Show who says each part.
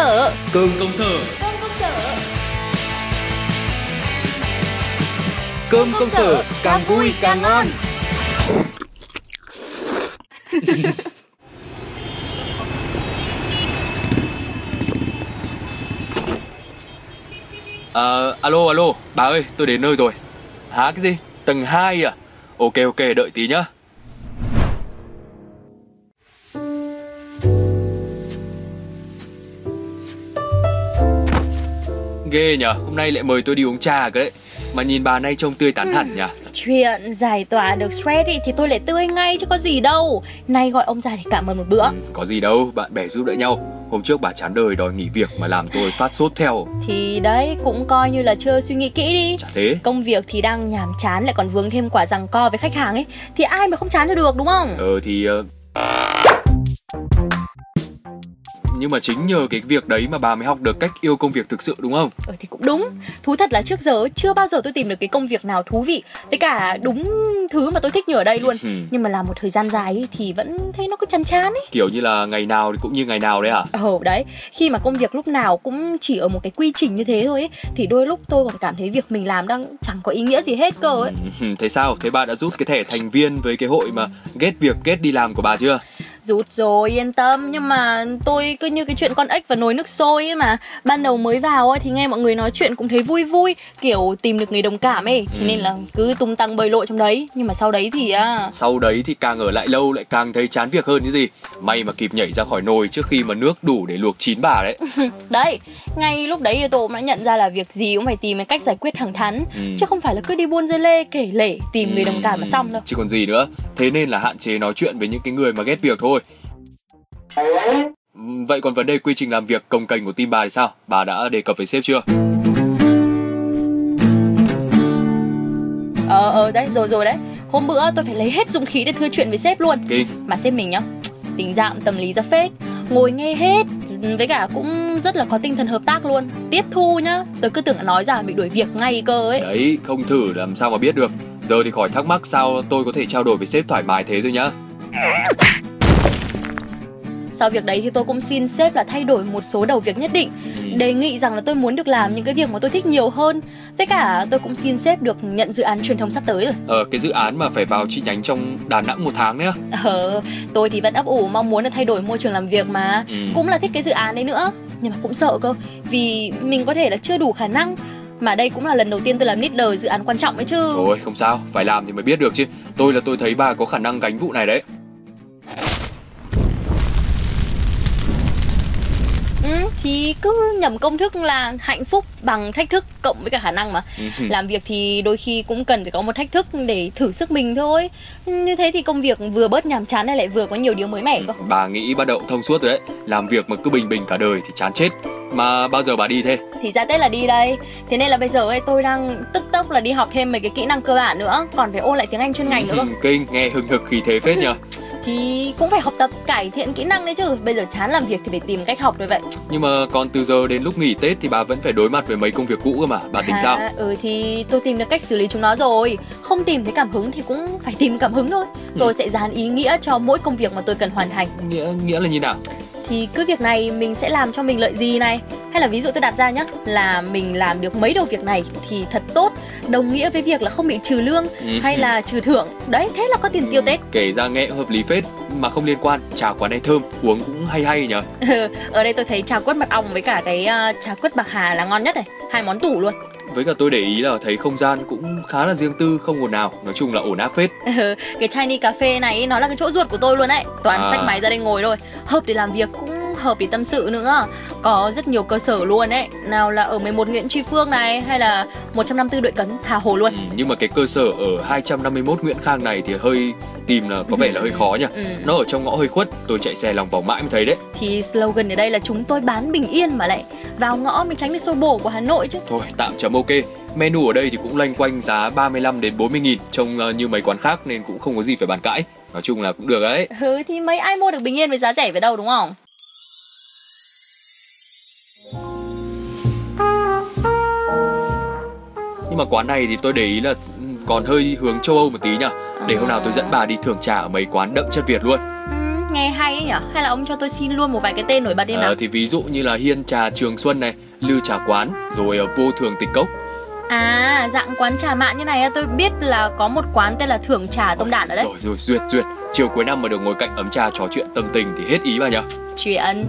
Speaker 1: sở
Speaker 2: Cơm công sở
Speaker 1: Cơm công sở
Speaker 2: Cơm công sở càng vui càng ngon Ờ, alo alo, bà ơi, tôi đến nơi rồi. Hả cái gì? Tầng 2 à? Ok ok, đợi tí nhá. Ghê nhở, hôm nay lại mời tôi đi uống trà cơ đấy. Mà nhìn bà nay trông tươi tắn hẳn nhỉ.
Speaker 1: Chuyện giải tỏa được stress ý, thì tôi lại tươi ngay chứ có gì đâu Nay gọi ông ra để cảm ơn một bữa
Speaker 2: Ừ, có gì đâu, bạn bè giúp đỡ nhau. Hôm trước bà chán đời đòi nghỉ việc mà làm tôi phát sốt theo.
Speaker 1: Thì đấy cũng coi như là chưa suy nghĩ kỹ đi
Speaker 2: Chả thế.
Speaker 1: Công việc thì đang nhàm chán lại còn vướng thêm quả rằng co với khách hàng ấy Thì ai mà không chán cho được đúng không?
Speaker 2: Ờ thì ờ, Nhưng mà chính nhờ cái việc đấy mà bà mới học được cách yêu công việc thực sự đúng không?
Speaker 1: Ừ thì cũng đúng Thú thật là trước giờ chưa bao giờ tôi tìm được cái công việc nào thú vị Với cả đúng thứ mà tôi thích như ở đây luôn
Speaker 2: Ừ.
Speaker 1: Nhưng mà làm một thời gian dài thì vẫn thấy nó cứ chán chán ấy
Speaker 2: Kiểu như là ngày nào thì cũng như ngày nào đấy à?
Speaker 1: Ồ đấy, khi mà công việc lúc nào cũng chỉ ở một cái quy trình như thế thôi ấy, Thì đôi lúc tôi còn cảm thấy việc mình làm đang chẳng có ý nghĩa gì hết cơ ấy
Speaker 2: Ừ, thế sao? Thế bà đã rút cái thẻ thành viên với cái hội mà ghét việc ghét đi làm của bà chưa?
Speaker 1: Rút rồi yên tâm. Nhưng mà tôi cứ như cái chuyện con ếch và nồi nước sôi ấy mà. Ban đầu mới vào ấy thì nghe mọi người nói chuyện cũng thấy vui vui Kiểu tìm được người đồng cảm ấy. Thế
Speaker 2: Ừ.
Speaker 1: nên là cứ tung tăng bơi lội trong đấy. Nhưng mà sau đấy thì à,
Speaker 2: Sau đấy thì càng ở lại lâu lại càng thấy chán việc hơn chứ gì. May mà kịp nhảy ra khỏi nồi trước khi mà nước đủ để luộc chín bà đấy.
Speaker 1: Đấy, ngay lúc đấy tôi cũng đã nhận ra là việc gì cũng phải tìm cái cách giải quyết thẳng thắn.
Speaker 2: Ừ.
Speaker 1: Chứ không phải là cứ đi buôn dây lê kể lể tìm người đồng cảm là xong đâu.
Speaker 2: Chứ còn gì nữa. Thế nên là hạn chế nói chuyện với những cái người mà ghét việc thôi Ừm, Vậy còn vấn đề quy trình làm việc công kênh của team bà thì sao? Bà đã đề cập với sếp chưa?
Speaker 1: Ờ ờ đấy rồi rồi đấy. Hôm bữa tôi phải lấy hết dũng khí để thưa chuyện với sếp luôn.
Speaker 2: Kinh.
Speaker 1: Mà sếp mình nhá Tính dạng tâm lý ra phết. Ngồi nghe hết Với cả cũng rất là có tinh thần hợp tác luôn. Tiếp thu nhá Tôi cứ tưởng là nói ra bị đuổi việc ngay cơ ấy.
Speaker 2: Đấy, không thử làm sao mà biết được. Giờ thì khỏi thắc mắc sao tôi có thể trao đổi với sếp thoải mái thế rồi nhá
Speaker 1: Sau việc đấy thì tôi cũng xin sếp là thay đổi một số đầu việc nhất định.
Speaker 2: Ừ.
Speaker 1: Đề nghị rằng là tôi muốn được làm những cái việc mà tôi thích nhiều hơn. Với cả tôi cũng xin sếp được nhận dự án truyền thông sắp tới rồi.
Speaker 2: Ờ, cái dự án mà phải vào chi nhánh trong Đà Nẵng một tháng á
Speaker 1: Ờ, tôi thì vẫn ấp ủ mong muốn là thay đổi môi trường làm việc mà.
Speaker 2: Ừ.
Speaker 1: Cũng là thích cái dự án đấy nữa Nhưng mà cũng sợ cơ. Vì mình có thể là chưa đủ khả năng. Mà đây cũng là lần đầu tiên tôi làm leader dự án quan trọng ấy chứ.
Speaker 2: Rồi, không sao, phải làm thì mới biết được chứ. Tôi là tôi thấy bà có khả năng gánh vụ này đấy
Speaker 1: Thì cứ nhầm công thức là hạnh phúc bằng thách thức cộng với cả khả năng mà.
Speaker 2: Ừ.
Speaker 1: Làm việc thì đôi khi cũng cần phải có một thách thức để thử sức mình thôi. Như thế thì công việc vừa bớt nhàm chán này lại vừa có nhiều điều mới mẻ cơ.
Speaker 2: Bà nghĩ bắt đầu thông suốt rồi đấy. Làm việc mà cứ bình bình cả đời thì chán chết. Mà bao giờ bà đi thế?
Speaker 1: Thì ra Tết là đi đây. Thế nên là bây giờ ấy tôi đang tức tốc là đi học thêm mấy cái kỹ năng cơ bản nữa. Còn phải ôn lại tiếng Anh chuyên ngành nữa
Speaker 2: Ừ, Kinh, nghe hừng hực khí thế phết nhờ
Speaker 1: Thì cũng phải học tập cải thiện kỹ năng đấy chứ. Bây giờ chán làm việc thì phải tìm cách học rồi vậy.
Speaker 2: Nhưng mà còn từ giờ đến lúc nghỉ Tết thì bà vẫn phải đối mặt với mấy công việc cũ cơ mà. Bà tính sao?
Speaker 1: À, Ừ thì tôi tìm được cách xử lý chúng nó rồi. Không tìm thấy cảm hứng thì cũng phải tìm cảm hứng thôi. Tôi sẽ dán ý nghĩa cho mỗi công việc mà tôi cần hoàn thành.
Speaker 2: Nghĩa nghĩa là như nào?
Speaker 1: Thì cứ việc này mình sẽ làm cho mình lợi gì này? Hay là ví dụ tôi đặt ra nhá Là mình làm được mấy đầu việc này thì thật tốt Đồng nghĩa với việc là không bị trừ lương
Speaker 2: Ừ.
Speaker 1: Hay là trừ thưởng. Đấy thế là có tiền tiêu Tết.
Speaker 2: Kể ra nghe hợp lý phết mà không liên quan Chả quán này thơm, uống cũng hay hay nhờ
Speaker 1: Ừ, Ở đây tôi thấy trà quất mật ong với cả cái uh, trà quất bạc hà là ngon nhất này Hai món tủ luôn
Speaker 2: Với cả tôi để ý là thấy không gian cũng khá là riêng tư không ồn nào Nói chung là ổn áp phết.
Speaker 1: Ừ, Cái tiny cà phê này nó là cái chỗ ruột của tôi luôn đấy Toàn
Speaker 2: À.
Speaker 1: sách máy ra đây ngồi thôi. Hợp để làm việc cũng hợp để tâm sự nữa. Có rất nhiều cơ sở luôn đấy Nào là ở 11 Nguyễn Tri Phương này Hay là 154 Đội Cấn Hà Hồ luôn.
Speaker 2: Ừ, Nhưng mà cái cơ sở ở 251 Nguyễn Khang này thì hơi tìm là có vẻ là hơi khó nhỉ?
Speaker 1: Ừ.
Speaker 2: Nó ở trong ngõ hơi khuất, tôi chạy xe lòng vòng mãi mới thấy đấy.
Speaker 1: Thì slogan ở đây là chúng tôi bán bình yên mà lại Vào ngõ mới tránh được xô bồ của Hà Nội chứ.
Speaker 2: Thôi tạm chấm ok. Menu ở đây thì cũng loanh quanh giá 35 đến 40 nghìn Trông ờ, như mấy quán khác nên cũng không có gì phải bàn cãi. Nói chung là cũng được đấy.
Speaker 1: Ừ thì mấy ai mua được bình yên với giá rẻ về đâu đúng không
Speaker 2: mà quán này thì tôi để ý là còn hơi hướng châu Âu một tí nhỉ Để hôm nào tôi dẫn bà đi thưởng trà ở mấy quán đậm chất Việt luôn
Speaker 1: ừ, nghe hay đấy nhở Hay là ông cho tôi xin luôn một vài cái tên nổi bật đi nào
Speaker 2: Ờ, thì ví dụ như là Hiên Trà Trường Xuân này, Lư Trà Quán, rồi ờ, Vô Thường Tịch Cốc.
Speaker 1: À dạng quán trà mạn như này tôi biết là có một quán tên là Thưởng Trà Tông Đản ở đấy
Speaker 2: Rồi rồi duyệt duyệt. Chiều cuối năm mà được ngồi cạnh ấm trà trò chuyện tâm tình thì hết ý bà nhở.
Speaker 1: Chuyện